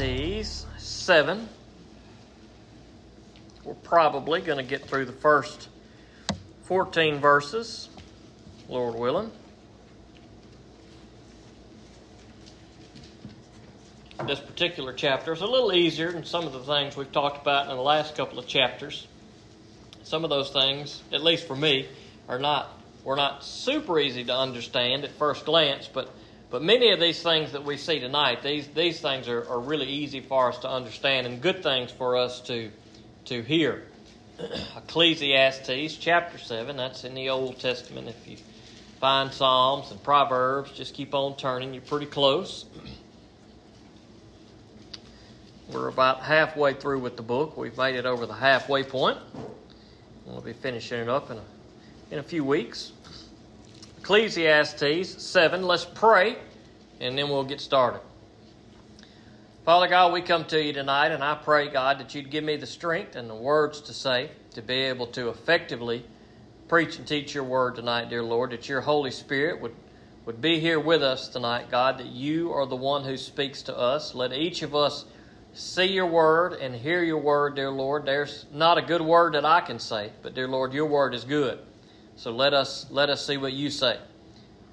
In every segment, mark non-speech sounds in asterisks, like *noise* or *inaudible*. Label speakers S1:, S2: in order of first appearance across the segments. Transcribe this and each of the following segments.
S1: Ecclesiastes 7. We're probably going to get through the first 14 verses, Lord willing. This particular chapter is a little easier than some of the things we've talked about in the last couple of chapters. Some of those things, at least for me, are not were not super easy to understand at first glance, but but many of these things that we see tonight, these these things are, are really easy for us to understand and good things for us to to hear. *clears throat* Ecclesiastes chapter 7, that's in the Old Testament. If you find Psalms and Proverbs, just keep on turning. You're pretty close. *clears throat* We're about halfway through with the book. We've made it over the halfway point. We'll be finishing it up in a, in a few weeks. Ecclesiastes 7. Let's pray, and then we'll get started. Father God, we come to you tonight, and I pray, God, that you'd give me the strength and the words to say to be able to effectively preach and teach your word tonight, dear Lord, that your Holy Spirit would, would be here with us tonight, God, that you are the one who speaks to us. Let each of us see your word and hear your word, dear Lord. There's not a good word that I can say, but dear Lord, your word is good. So let us let us see what you say.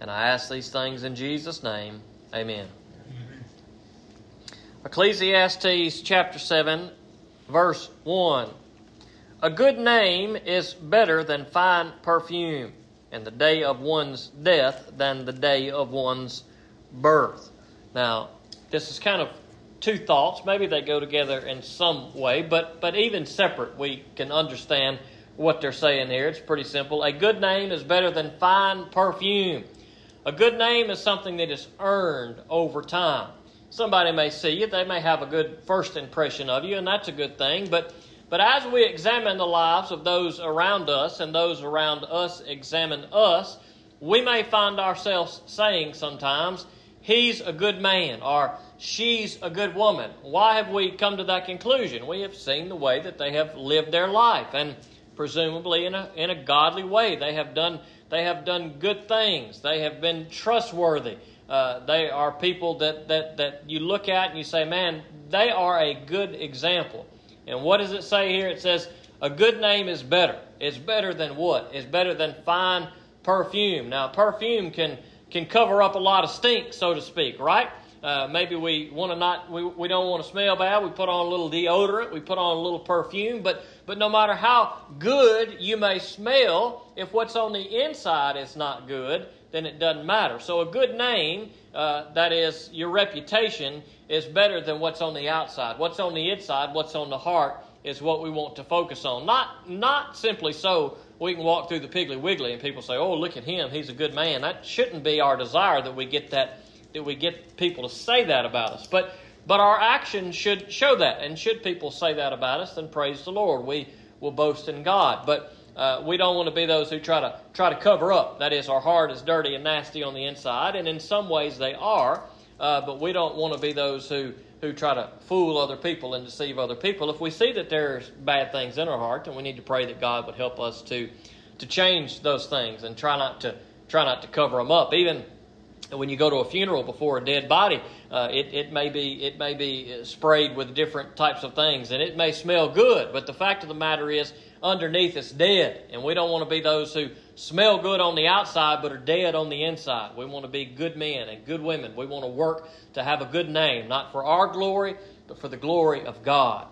S1: And I ask these things in Jesus' name. Amen. Ecclesiastes chapter 7, verse 1. A good name is better than fine perfume, and the day of one's death than the day of one's birth. Now, this is kind of two thoughts. Maybe they go together in some way, but, but even separate, we can understand what they're saying here. It's pretty simple. A good name is better than fine perfume. A good name is something that is earned over time. Somebody may see you, they may have a good first impression of you, and that's a good thing. But, but as we examine the lives of those around us and those around us examine us, we may find ourselves saying sometimes, He's a good man, or she's a good woman. Why have we come to that conclusion? We have seen the way that they have lived their life, and presumably in a, in a godly way. They have done they have done good things. They have been trustworthy. Uh, they are people that, that, that you look at and you say, man, they are a good example. And what does it say here? It says, a good name is better. It's better than what? It's better than fine perfume. Now, perfume can, can cover up a lot of stink, so to speak, right? Uh, maybe we want to not, we, we don't want to smell bad. We put on a little deodorant. We put on a little perfume. But, but no matter how good you may smell, if what's on the inside is not good, then it doesn't matter. So a good name, uh, that is your reputation, is better than what's on the outside. What's on the inside, what's on the heart, is what we want to focus on. Not not simply so we can walk through the Piggly Wiggly and people say, "Oh, look at him, he's a good man." That shouldn't be our desire that we get that that we get people to say that about us. But but our actions should show that, and should people say that about us, then praise the Lord. We will boast in God. But uh, we don't want to be those who try to try to cover up. That is, our heart is dirty and nasty on the inside, and in some ways they are. Uh, but we don't want to be those who who try to fool other people and deceive other people. If we see that there's bad things in our heart, then we need to pray that God would help us to to change those things and try not to try not to cover them up. Even when you go to a funeral before a dead body, uh, it, it may be it may be sprayed with different types of things, and it may smell good. But the fact of the matter is, underneath it's dead, and we don't want to be those who smell good on the outside but are dead on the inside. We want to be good men and good women. We want to work to have a good name, not for our glory, but for the glory of God.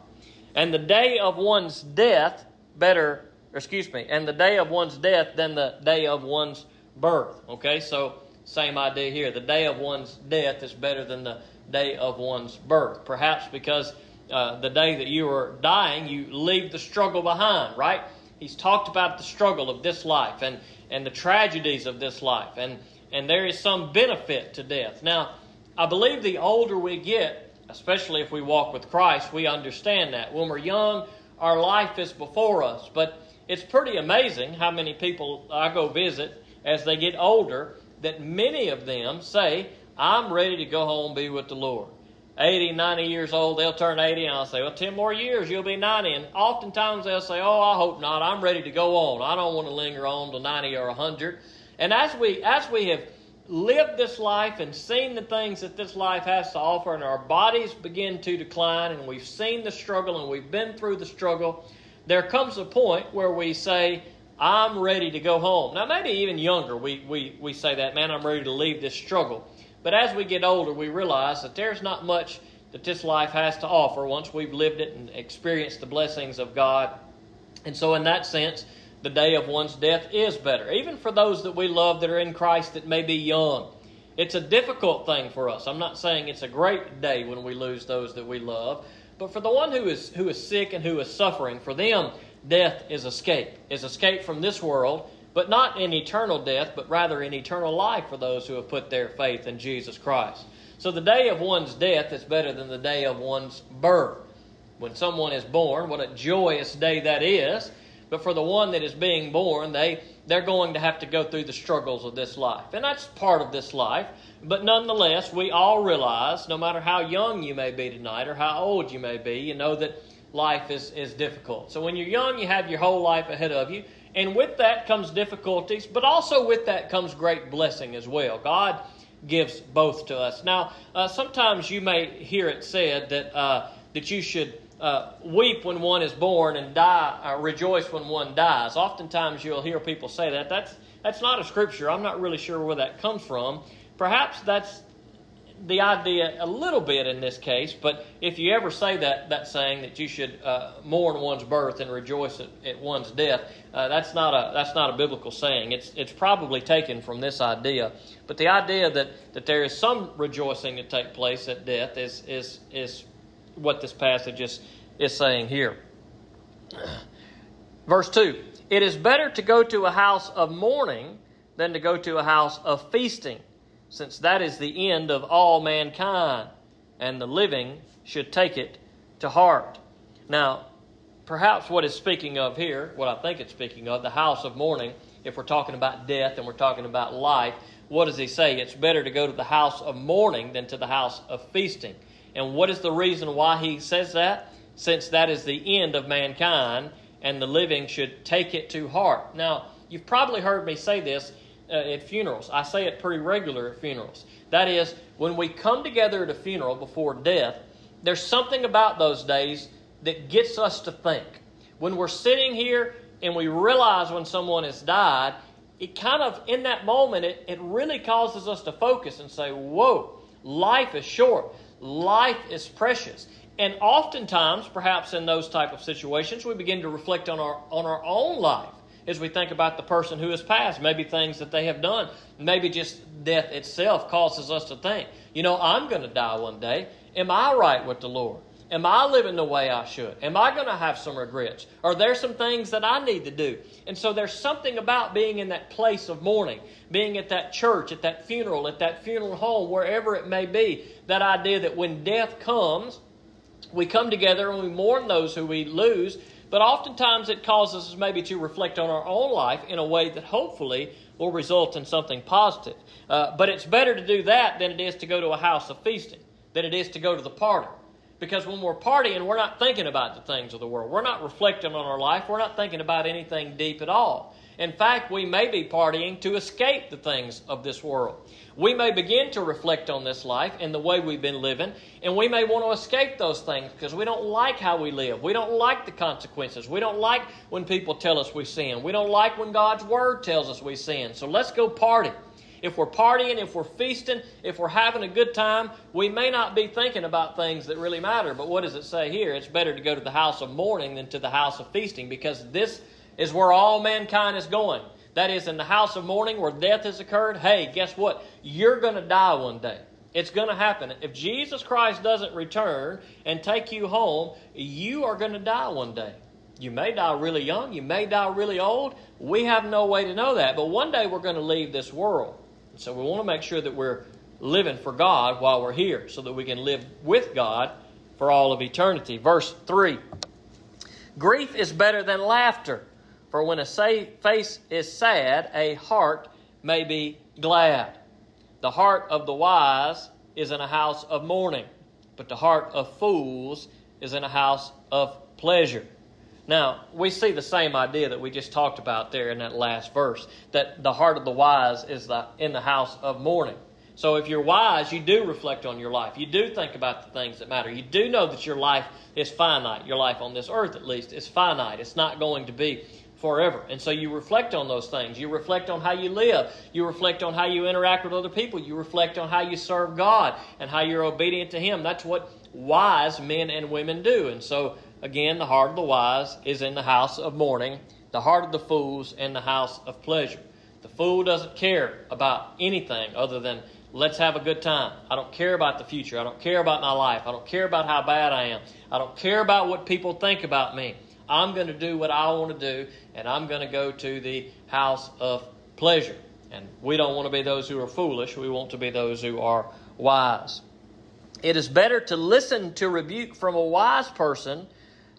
S1: And the day of one's death better, excuse me, and the day of one's death than the day of one's birth. Okay, so same idea here. The day of one's death is better than the day of one's birth. Perhaps because uh, the day that you are dying, you leave the struggle behind, right? He's talked about the struggle of this life and, and the tragedies of this life, and, and there is some benefit to death. Now, I believe the older we get, especially if we walk with Christ, we understand that. When we're young, our life is before us, but it's pretty amazing how many people I go visit as they get older that many of them say, I'm ready to go home and be with the Lord. 80, 90 years old, they'll turn 80, and I'll say, Well, 10 more years, you'll be 90. And oftentimes they'll say, Oh, I hope not. I'm ready to go on. I don't want to linger on to 90 or 100. And as we, as we have lived this life and seen the things that this life has to offer, and our bodies begin to decline, and we've seen the struggle and we've been through the struggle, there comes a point where we say, I'm ready to go home. Now, maybe even younger, we, we, we say that, man, I'm ready to leave this struggle. But as we get older, we realize that there's not much that this life has to offer once we've lived it and experienced the blessings of God. And so, in that sense, the day of one's death is better, even for those that we love that are in Christ that may be young. It's a difficult thing for us. I'm not saying it's a great day when we lose those that we love, but for the one who is who is sick and who is suffering, for them death is escape. Is escape from this world, but not in eternal death, but rather in eternal life for those who have put their faith in Jesus Christ. So the day of one's death is better than the day of one's birth. When someone is born, what a joyous day that is. But for the one that is being born, they, they're going to have to go through the struggles of this life. And that's part of this life. But nonetheless, we all realize, no matter how young you may be tonight or how old you may be, you know that life is, is difficult. So when you're young, you have your whole life ahead of you. And with that comes difficulties, but also with that comes great blessing as well. God gives both to us. Now, uh, sometimes you may hear it said that, uh, that you should uh, weep when one is born and die, uh, rejoice when one dies. Oftentimes you'll hear people say that. That's, that's not a scripture. I'm not really sure where that comes from. Perhaps that's the idea a little bit in this case, but if you ever say that, that saying that you should uh, mourn one's birth and rejoice at, at one's death, uh, that's, not a, that's not a biblical saying. It's, it's probably taken from this idea. But the idea that, that there is some rejoicing to take place at death is, is, is what this passage is, is saying here. *clears throat* Verse 2 It is better to go to a house of mourning than to go to a house of feasting, since that is the end of all mankind, and the living should take it to heart. Now, perhaps what it's speaking of here, what I think it's speaking of, the house of mourning, if we're talking about death and we're talking about life, what does he say? It's better to go to the house of mourning than to the house of feasting. And what is the reason why he says that? Since that is the end of mankind, and the living should take it to heart. Now, you've probably heard me say this uh, at funerals. I say it pretty regular at funerals. That is, when we come together at a funeral before death, there's something about those days that gets us to think. When we're sitting here and we realize when someone has died, it kind of, in that moment, it, it really causes us to focus and say, whoa, life is short. Life is precious. And oftentimes, perhaps in those type of situations, we begin to reflect on our, on our own life as we think about the person who has passed, maybe things that they have done, maybe just death itself causes us to think, you know, I'm going to die one day. Am I right with the Lord? Am I living the way I should? Am I going to have some regrets? Are there some things that I need to do? And so there's something about being in that place of mourning, being at that church, at that funeral, at that funeral home, wherever it may be. That idea that when death comes, we come together and we mourn those who we lose, but oftentimes it causes us maybe to reflect on our own life in a way that hopefully will result in something positive. Uh, but it's better to do that than it is to go to a house of feasting, than it is to go to the party. Because when we're partying, we're not thinking about the things of the world. We're not reflecting on our life. We're not thinking about anything deep at all. In fact, we may be partying to escape the things of this world. We may begin to reflect on this life and the way we've been living, and we may want to escape those things because we don't like how we live. We don't like the consequences. We don't like when people tell us we sin. We don't like when God's Word tells us we sin. So let's go party. If we're partying, if we're feasting, if we're having a good time, we may not be thinking about things that really matter. But what does it say here? It's better to go to the house of mourning than to the house of feasting because this is where all mankind is going. That is, in the house of mourning where death has occurred. Hey, guess what? You're going to die one day. It's going to happen. If Jesus Christ doesn't return and take you home, you are going to die one day. You may die really young, you may die really old. We have no way to know that. But one day we're going to leave this world. So we want to make sure that we're living for God while we're here so that we can live with God for all of eternity. Verse 3 Grief is better than laughter, for when a face is sad, a heart may be glad. The heart of the wise is in a house of mourning, but the heart of fools is in a house of pleasure. Now, we see the same idea that we just talked about there in that last verse that the heart of the wise is the, in the house of mourning. So, if you're wise, you do reflect on your life. You do think about the things that matter. You do know that your life is finite. Your life on this earth, at least, is finite. It's not going to be forever. And so you reflect on those things. You reflect on how you live. You reflect on how you interact with other people. You reflect on how you serve God and how you're obedient to Him. That's what wise men and women do. And so, again, the heart of the wise is in the house of mourning, the heart of the fools in the house of pleasure. The fool doesn't care about anything other than let's have a good time. I don't care about the future. I don't care about my life. I don't care about how bad I am. I don't care about what people think about me. I'm going to do what I want to do, and I'm going to go to the house of pleasure. And we don't want to be those who are foolish. We want to be those who are wise. It is better to listen to rebuke from a wise person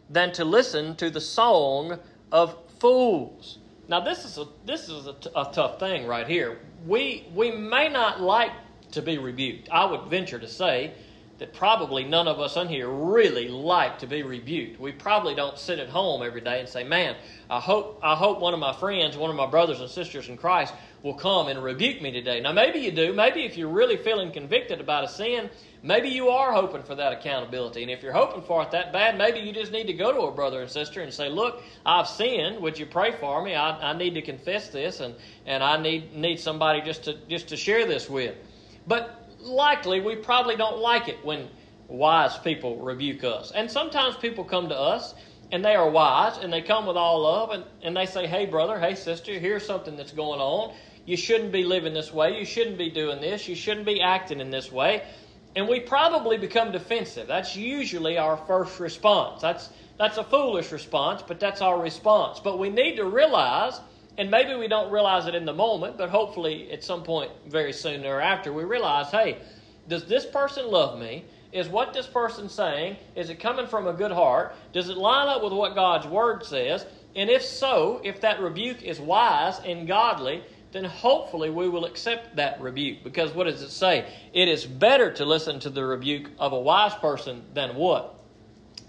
S1: than to listen to the song of fools. Now, this is a, this is a, t- a tough thing right here. We, we may not like to be rebuked. I would venture to say that probably none of us in here really like to be rebuked. We probably don't sit at home every day and say, "Man, I hope I hope one of my friends, one of my brothers and sisters in Christ will come and rebuke me today." Now, maybe you do. Maybe if you're really feeling convicted about a sin, maybe you are hoping for that accountability. And if you're hoping for it that bad, maybe you just need to go to a brother and sister and say, "Look, I've sinned. Would you pray for me? I, I need to confess this, and and I need need somebody just to just to share this with." But likely we probably don't like it when wise people rebuke us. And sometimes people come to us and they are wise and they come with all love and, and they say, Hey, brother, hey, sister, here's something that's going on. You shouldn't be living this way. You shouldn't be doing this. You shouldn't be acting in this way. And we probably become defensive. That's usually our first response. That's, that's a foolish response, but that's our response. But we need to realize and maybe we don't realize it in the moment, but hopefully at some point very soon thereafter, we realize, hey, does this person love me? Is what this person's saying, is it coming from a good heart? Does it line up with what God's Word says? And if so, if that rebuke is wise and godly, then hopefully we will accept that rebuke. Because what does it say? It is better to listen to the rebuke of a wise person than what?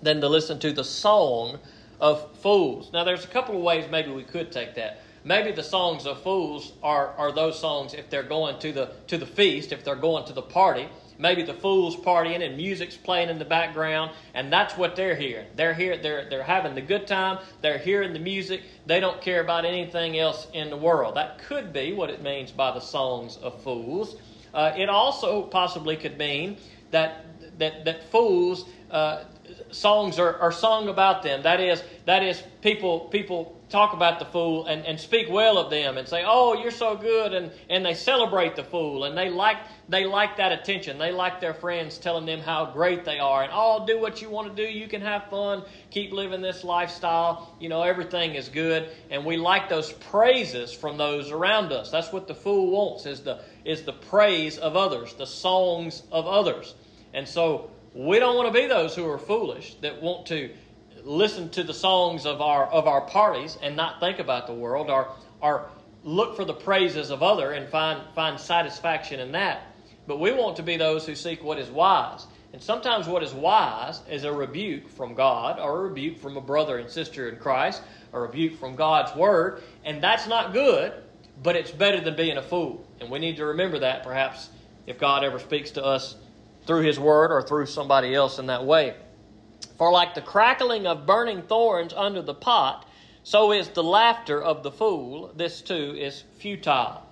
S1: Than to listen to the song of fools. Now, there's a couple of ways maybe we could take that. Maybe the songs of fools are, are those songs if they're going to the to the feast, if they're going to the party. Maybe the fools partying and music's playing in the background, and that's what they're hearing. They're here, they're they're having the good time, they're hearing the music, they don't care about anything else in the world. That could be what it means by the songs of fools. Uh, it also possibly could mean that that that fools uh, songs are, are sung about them. That is that is people people talk about the fool and, and speak well of them and say, Oh, you're so good and, and they celebrate the fool and they like they like that attention. They like their friends telling them how great they are and oh do what you want to do, you can have fun, keep living this lifestyle, you know, everything is good. And we like those praises from those around us. That's what the fool wants is the is the praise of others, the songs of others. And so we don't want to be those who are foolish that want to listen to the songs of our of our parties and not think about the world or or look for the praises of other and find find satisfaction in that. But we want to be those who seek what is wise. And sometimes what is wise is a rebuke from God or a rebuke from a brother and sister in Christ, a rebuke from God's word, and that's not good, but it's better than being a fool. And we need to remember that perhaps if God ever speaks to us through his word or through somebody else in that way. For like the crackling of burning thorns under the pot, so is the laughter of the fool. This too is futile.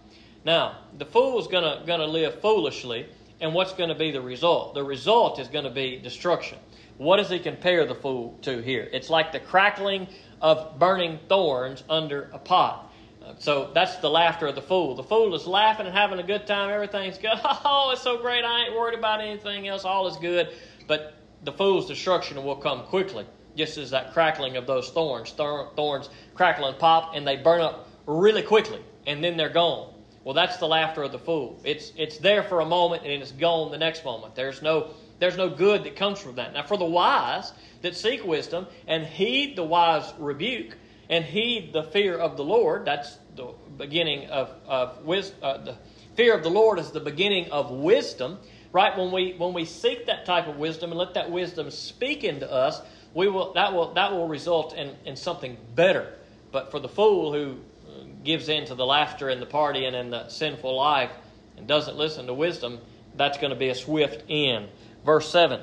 S1: Now, the fool is gonna gonna live foolishly, and what's to be the result? The result is to be destruction. What does he compare the fool to here? It's like the crackling of burning thorns under a pot. So that's the laughter of the fool. The fool is laughing and having a good time. Everything's good. *laughs* Oh, it's so great. I ain't worried about anything else. All is good. But the fool's destruction will come quickly, just as that crackling of those thorns. Thorns crackle and pop, and they burn up really quickly, and then they're gone. Well, that's the laughter of the fool. It's it's there for a moment, and it's gone the next moment. There's no there's no good that comes from that. Now, for the wise that seek wisdom and heed the wise rebuke and heed the fear of the Lord, that's the beginning of of wisdom. Uh, the fear of the Lord is the beginning of wisdom right? When we when we seek that type of wisdom and let that wisdom speak into us, we will that will that will result in, in something better. But for the fool who uh, gives in to the laughter and the party and the sinful life and doesn't listen to wisdom, that's going to be a swift end. Verse 7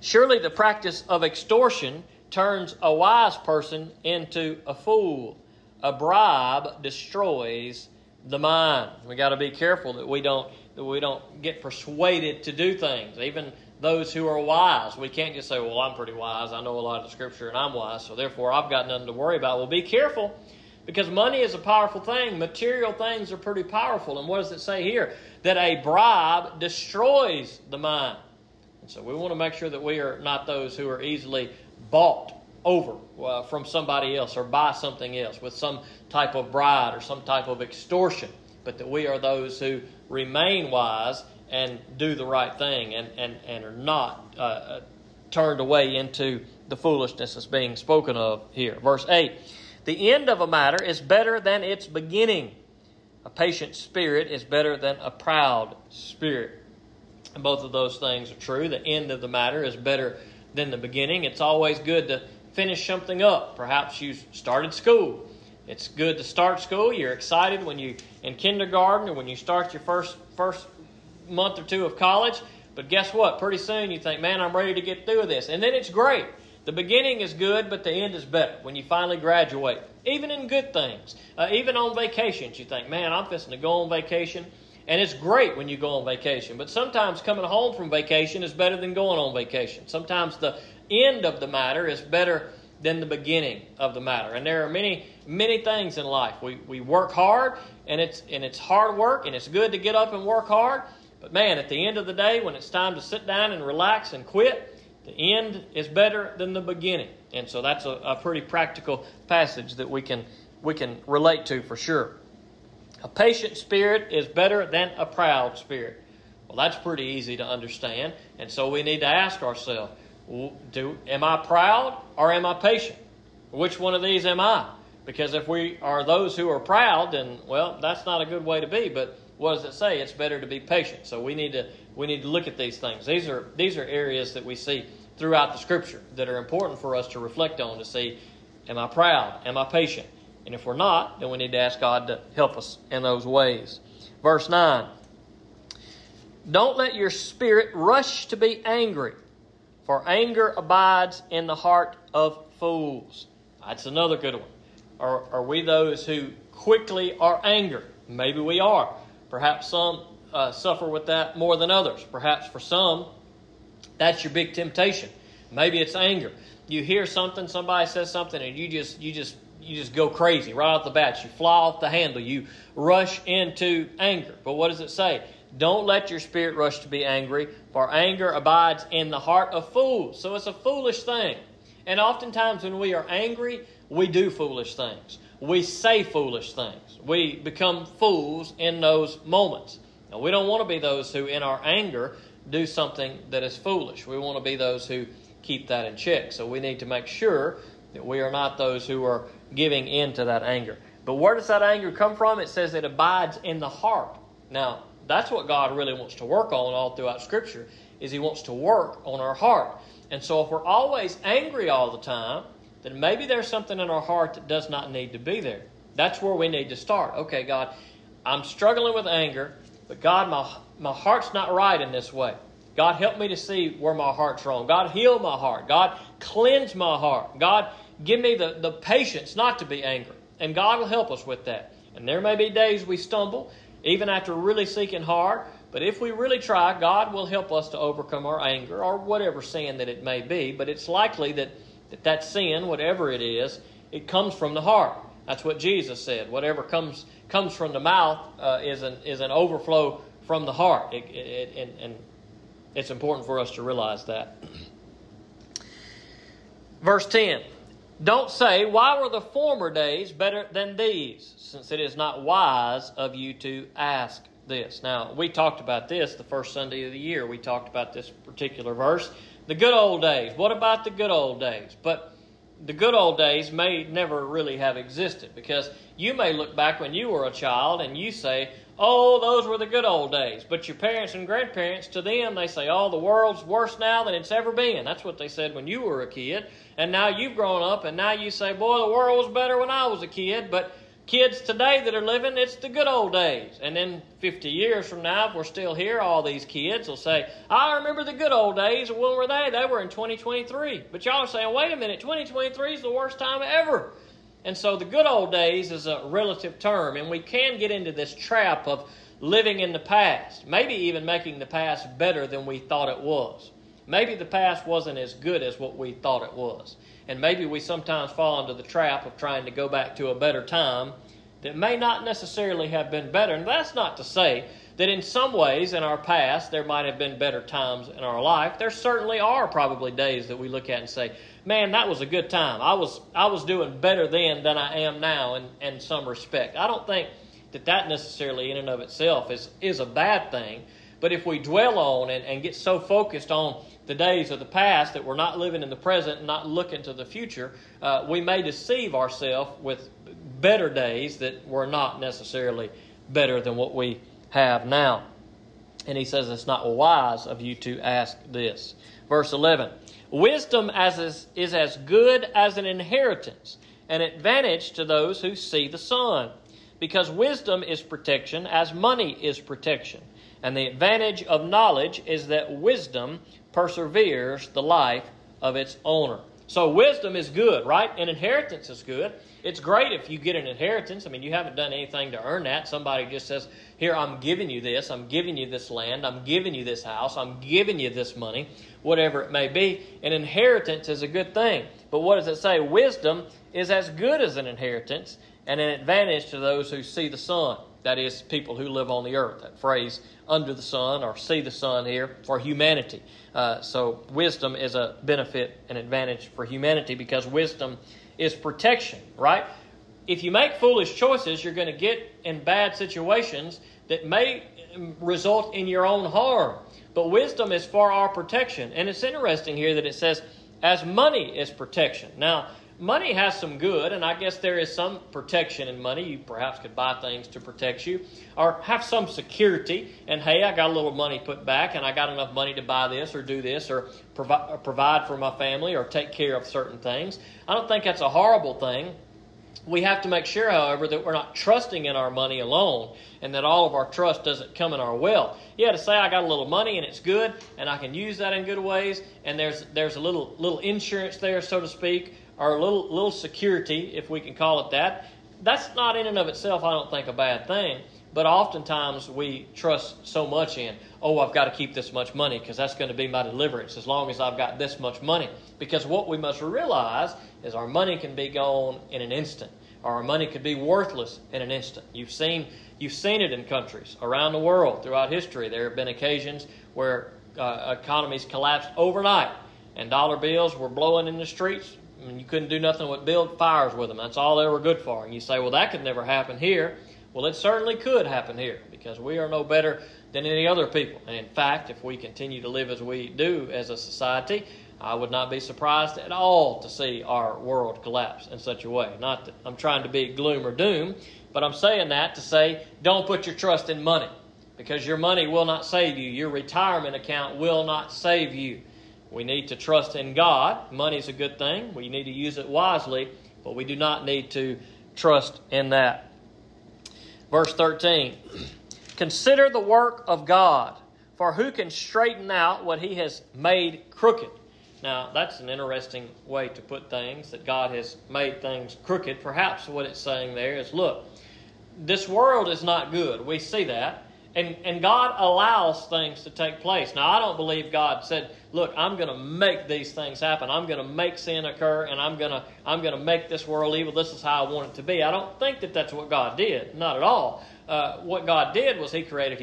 S1: Surely the practice of extortion turns a wise person into a fool. A bribe destroys the mind. We got to be careful that we don't that we don't get persuaded to do things. Even those who are wise, we can't just say, "Well, I'm pretty wise. I know a lot of the scripture, and I'm wise, so therefore I've got nothing to worry about." Well, be careful because money is a powerful thing. Material things are pretty powerful. And what does it say here? That a bribe destroys the mind. And so we want to make sure that we are not those who are easily bought over uh, from somebody else or by something else with some type of bribe or some type of extortion, but that we are those who remain wise and do the right thing and, and, and are not uh, uh, turned away into the foolishness that's being spoken of here. Verse 8 The end of a matter is better than its beginning. A patient spirit is better than a proud spirit. And both of those things are true. The end of the matter is better than the beginning. It's always good to finish something up. Perhaps you started school. It's good to start school. You're excited when you in kindergarten or when you start your first first month or two of college. But guess what? Pretty soon you think, man, I'm ready to get through this. And then it's great. The beginning is good, but the end is better when you finally graduate. Even in good things. Uh, even on vacations, you think, man, I'm fixing to go on vacation. And it's great when you go on vacation. But sometimes coming home from vacation is better than going on vacation. Sometimes the end of the matter is better than the beginning of the matter. And there are many, many things in life. We, we work hard, and it's, and it's hard work, and it's good to get up and work hard. But man, at the end of the day, when it's time to sit down and relax and quit, the end is better than the beginning. And so that's a, a pretty practical passage that we can, we can relate to for sure. A patient spirit is better than a proud spirit. Well, that's pretty easy to understand. And so we need to ask ourselves do, am I proud or am I patient? Which one of these am I? Because if we are those who are proud, then well, that's not a good way to be. But what does it say? It's better to be patient. So we need to we need to look at these things. These are these are areas that we see throughout the Scripture that are important for us to reflect on to see: Am I proud? Am I patient? And if we're not, then we need to ask God to help us in those ways. Verse nine. Don't let your spirit rush to be angry for anger abides in the heart of fools. That's another good one. Are, are we those who quickly are angered? Maybe we are. Perhaps some uh, suffer with that more than others. Perhaps for some, that's your big temptation. Maybe it's anger. You hear something, somebody says something, and you just you just you just go crazy right off the bat. You fly off the handle. You rush into anger. But what does it say? Don't let your spirit rush to be angry, for anger abides in the heart of fools. So it's a foolish thing. And oftentimes when we are angry, we do foolish things. We say foolish things. We become fools in those moments. Now, we don't want to be those who, in our anger, do something that is foolish. We want to be those who keep that in check. So we need to make sure that we are not those who are giving in to that anger. But where does that anger come from? It says it abides in the heart. Now, that's what God really wants to work on all throughout Scripture, is He wants to work on our heart. And so if we're always angry all the time, then maybe there's something in our heart that does not need to be there. That's where we need to start. Okay, God, I'm struggling with anger, but God, my, my heart's not right in this way. God, help me to see where my heart's wrong. God, heal my heart. God, cleanse my heart. God, give me the, the patience not to be angry. And God will help us with that. And there may be days we stumble, even after really seeking hard. But if we really try, God will help us to overcome our anger or whatever sin that it may be. But it's likely that that, that sin, whatever it is, it comes from the heart. That's what Jesus said. Whatever comes comes from the mouth uh, is an is an overflow from the heart. It, it, it, and, and it's important for us to realize that. Verse 10 Don't say, Why were the former days better than these? since it is not wise of you to ask this. Now, we talked about this the first Sunday of the year. We talked about this particular verse. The good old days. What about the good old days? But the good old days may never really have existed because you may look back when you were a child and you say, Oh, those were the good old days. But your parents and grandparents, to them, they say, Oh, the world's worse now than it's ever been. That's what they said when you were a kid. And now you've grown up and now you say, Boy, the world was better when I was a kid. But kids today that are living, it's the good old days. And then 50 years from now, if we're still here, all these kids will say, I remember the good old days. When were they? They were in 2023. But y'all are saying, wait a minute, 2023 is the worst time ever. And so the good old days is a relative term, and we can get into this trap of living in the past, maybe even making the past better than we thought it was. Maybe the past wasn't as good as what we thought it was. And maybe we sometimes fall into the trap of trying to go back to a better time that may not necessarily have been better. And that's not to say that in some ways in our past there might have been better times in our life. There certainly are probably days that we look at and say, man, that was a good time. I was, I was doing better then than I am now in, in some respect. I don't think that that necessarily in and of itself is, is a bad thing. But if we dwell on and, and get so focused on the days of the past that we're not living in the present and not looking to the future, uh, we may deceive ourselves with better days that were not necessarily better than what we have now. And he says it's not wise of you to ask this. Verse 11 Wisdom as is, is as good as an inheritance, an advantage to those who see the sun. Because wisdom is protection, as money is protection. And the advantage of knowledge is that wisdom perseveres the life of its owner. So wisdom is good, right? An inheritance is good. It's great if you get an inheritance. I mean, you haven't done anything to earn that. Somebody just says, Here, I'm giving you this. I'm giving you this land. I'm giving you this house. I'm giving you this money, whatever it may be. An inheritance is a good thing. But what does it say? Wisdom is as good as an inheritance and an advantage to those who see the sun. That is, people who live on the earth. That phrase, under the sun, or see the sun here, for humanity. Uh, so, wisdom is a benefit and advantage for humanity because wisdom is protection, right? If you make foolish choices, you're going to get in bad situations that may result in your own harm. But wisdom is for our protection. And it's interesting here that it says, as money is protection. Now, money has some good, and I guess there is some protection in money. You perhaps could buy things to protect you, or have some security. And hey, I got a little money put back, and I got enough money to buy this or do this, or provi- provide for my family, or take care of certain things. I don't think that's a horrible thing. We have to make sure, however, that we're not trusting in our money alone and that all of our trust doesn't come in our wealth. Yeah, to say I got a little money and it's good and I can use that in good ways and there's there's a little little insurance there, so to speak, a little little security, if we can call it that. That's not in and of itself, I don't think, a bad thing. But oftentimes we trust so much in, oh, I've got to keep this much money because that's going to be my deliverance as long as I've got this much money. Because what we must realize is our money can be gone in an instant, or our money could be worthless in an instant. You've seen, you've seen it in countries around the world throughout history. There have been occasions where uh, economies collapsed overnight and dollar bills were blowing in the streets. You couldn't do nothing but build fires with them. That's all they were good for. And you say, well, that could never happen here. Well, it certainly could happen here because we are no better than any other people. And in fact, if we continue to live as we do as a society, I would not be surprised at all to see our world collapse in such a way. Not that I'm trying to be gloom or doom, but I'm saying that to say don't put your trust in money because your money will not save you. Your retirement account will not save you. We need to trust in God. Money is a good thing. We need to use it wisely, but we do not need to trust in that. Verse 13 Consider the work of God, for who can straighten out what he has made crooked? Now, that's an interesting way to put things, that God has made things crooked. Perhaps what it's saying there is look, this world is not good. We see that. And, and God allows things to take place. Now, I don't believe God said, Look, I'm going to make these things happen. I'm going to make sin occur, and I'm going to I'm going to make this world evil. This is how I want it to be. I don't think that that's what God did. Not at all. Uh, what God did was He created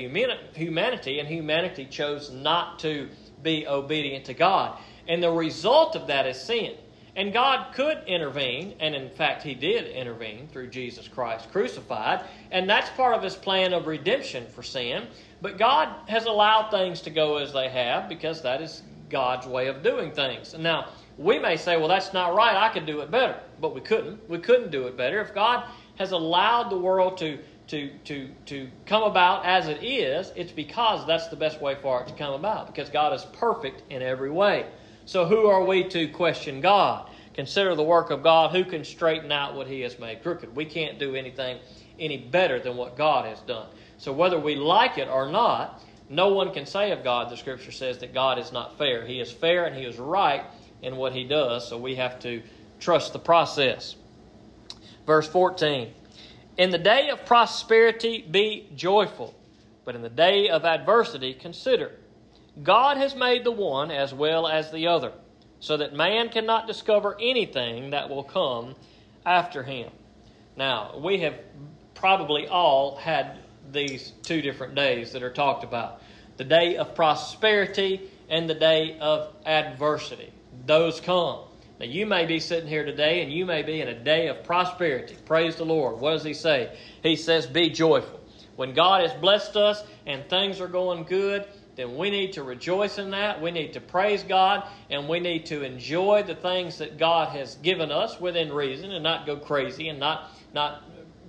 S1: humanity, and humanity chose not to be obedient to God. And the result of that is sin. And God could intervene, and in fact, He did intervene through Jesus Christ crucified, and that's part of His plan of redemption for sin. But God has allowed things to go as they have because that is God's way of doing things. And now, we may say, well, that's not right. I could do it better. But we couldn't. We couldn't do it better. If God has allowed the world to, to, to, to come about as it is, it's because that's the best way for it to come about, because God is perfect in every way. So who are we to question God? Consider the work of God. Who can straighten out what He has made crooked? We can't do anything any better than what God has done. So whether we like it or not, no one can say of God, the Scripture says, that God is not fair. He is fair and He is right in what He does, so we have to trust the process. Verse 14 In the day of prosperity, be joyful, but in the day of adversity, consider. God has made the one as well as the other, so that man cannot discover anything that will come after him. Now, we have probably all had these two different days that are talked about the day of prosperity and the day of adversity. Those come. Now, you may be sitting here today and you may be in a day of prosperity. Praise the Lord. What does He say? He says, Be joyful. When God has blessed us and things are going good, then we need to rejoice in that. We need to praise God and we need to enjoy the things that God has given us within reason and not go crazy and not, not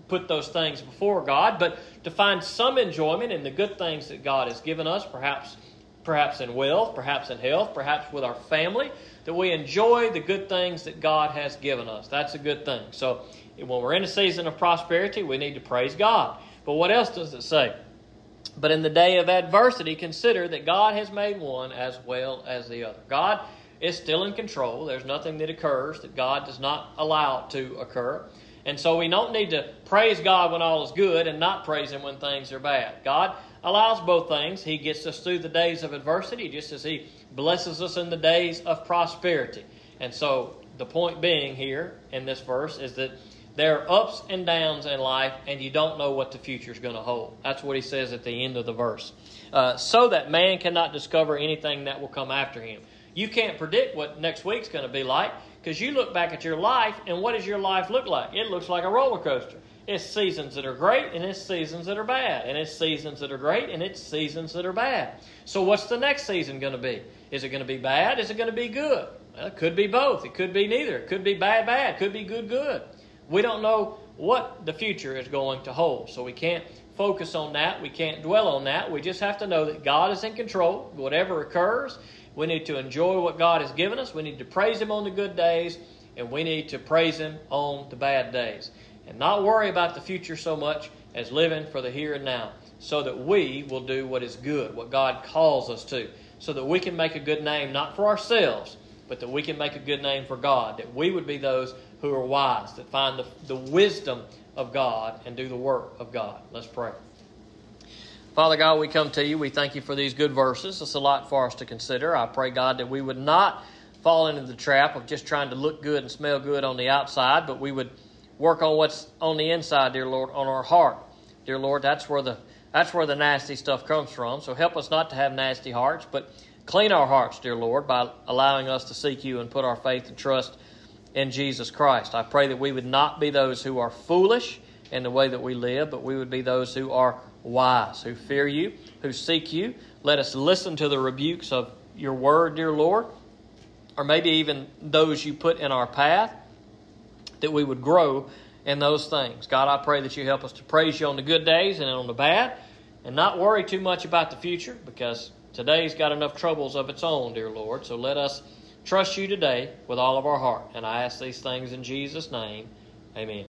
S1: put those things before God, but to find some enjoyment in the good things that God has given us, perhaps perhaps in wealth, perhaps in health, perhaps with our family, that we enjoy the good things that God has given us. That's a good thing. So when we're in a season of prosperity, we need to praise God. But what else does it say? But in the day of adversity, consider that God has made one as well as the other. God is still in control. There's nothing that occurs that God does not allow to occur. And so we don't need to praise God when all is good and not praise Him when things are bad. God allows both things. He gets us through the days of adversity just as He blesses us in the days of prosperity. And so the point being here in this verse is that there are ups and downs in life, and you don't know what the future is going to hold. That's what he says at the end of the verse. Uh, so that man cannot discover anything that will come after him. You can't predict what next week's going to be like. Because you look back at your life, and what does your life look like? It looks like a roller coaster. It's seasons that are great, and it's seasons that are bad. And it's seasons that are great, and it's seasons that are bad. So, what's the next season going to be? Is it going to be bad? Is it going to be good? Well, it could be both. It could be neither. It could be bad, bad. It could be good, good. We don't know what the future is going to hold. So, we can't focus on that. We can't dwell on that. We just have to know that God is in control. Whatever occurs, we need to enjoy what God has given us. We need to praise Him on the good days, and we need to praise Him on the bad days. And not worry about the future so much as living for the here and now, so that we will do what is good, what God calls us to, so that we can make a good name, not for ourselves, but that we can make a good name for God, that we would be those who are wise, that find the, the wisdom of God and do the work of God. Let's pray. Father God, we come to you. We thank you for these good verses. It's a lot for us to consider. I pray, God, that we would not fall into the trap of just trying to look good and smell good on the outside, but we would work on what's on the inside, dear Lord, on our heart. Dear Lord, that's where the that's where the nasty stuff comes from. So help us not to have nasty hearts, but clean our hearts, dear Lord, by allowing us to seek you and put our faith and trust in Jesus Christ. I pray that we would not be those who are foolish in the way that we live, but we would be those who are wise, who fear you, who seek you. Let us listen to the rebukes of your word, dear Lord, or maybe even those you put in our path, that we would grow in those things. God, I pray that you help us to praise you on the good days and on the bad, and not worry too much about the future, because today's got enough troubles of its own, dear Lord. So let us trust you today with all of our heart. And I ask these things in Jesus' name. Amen.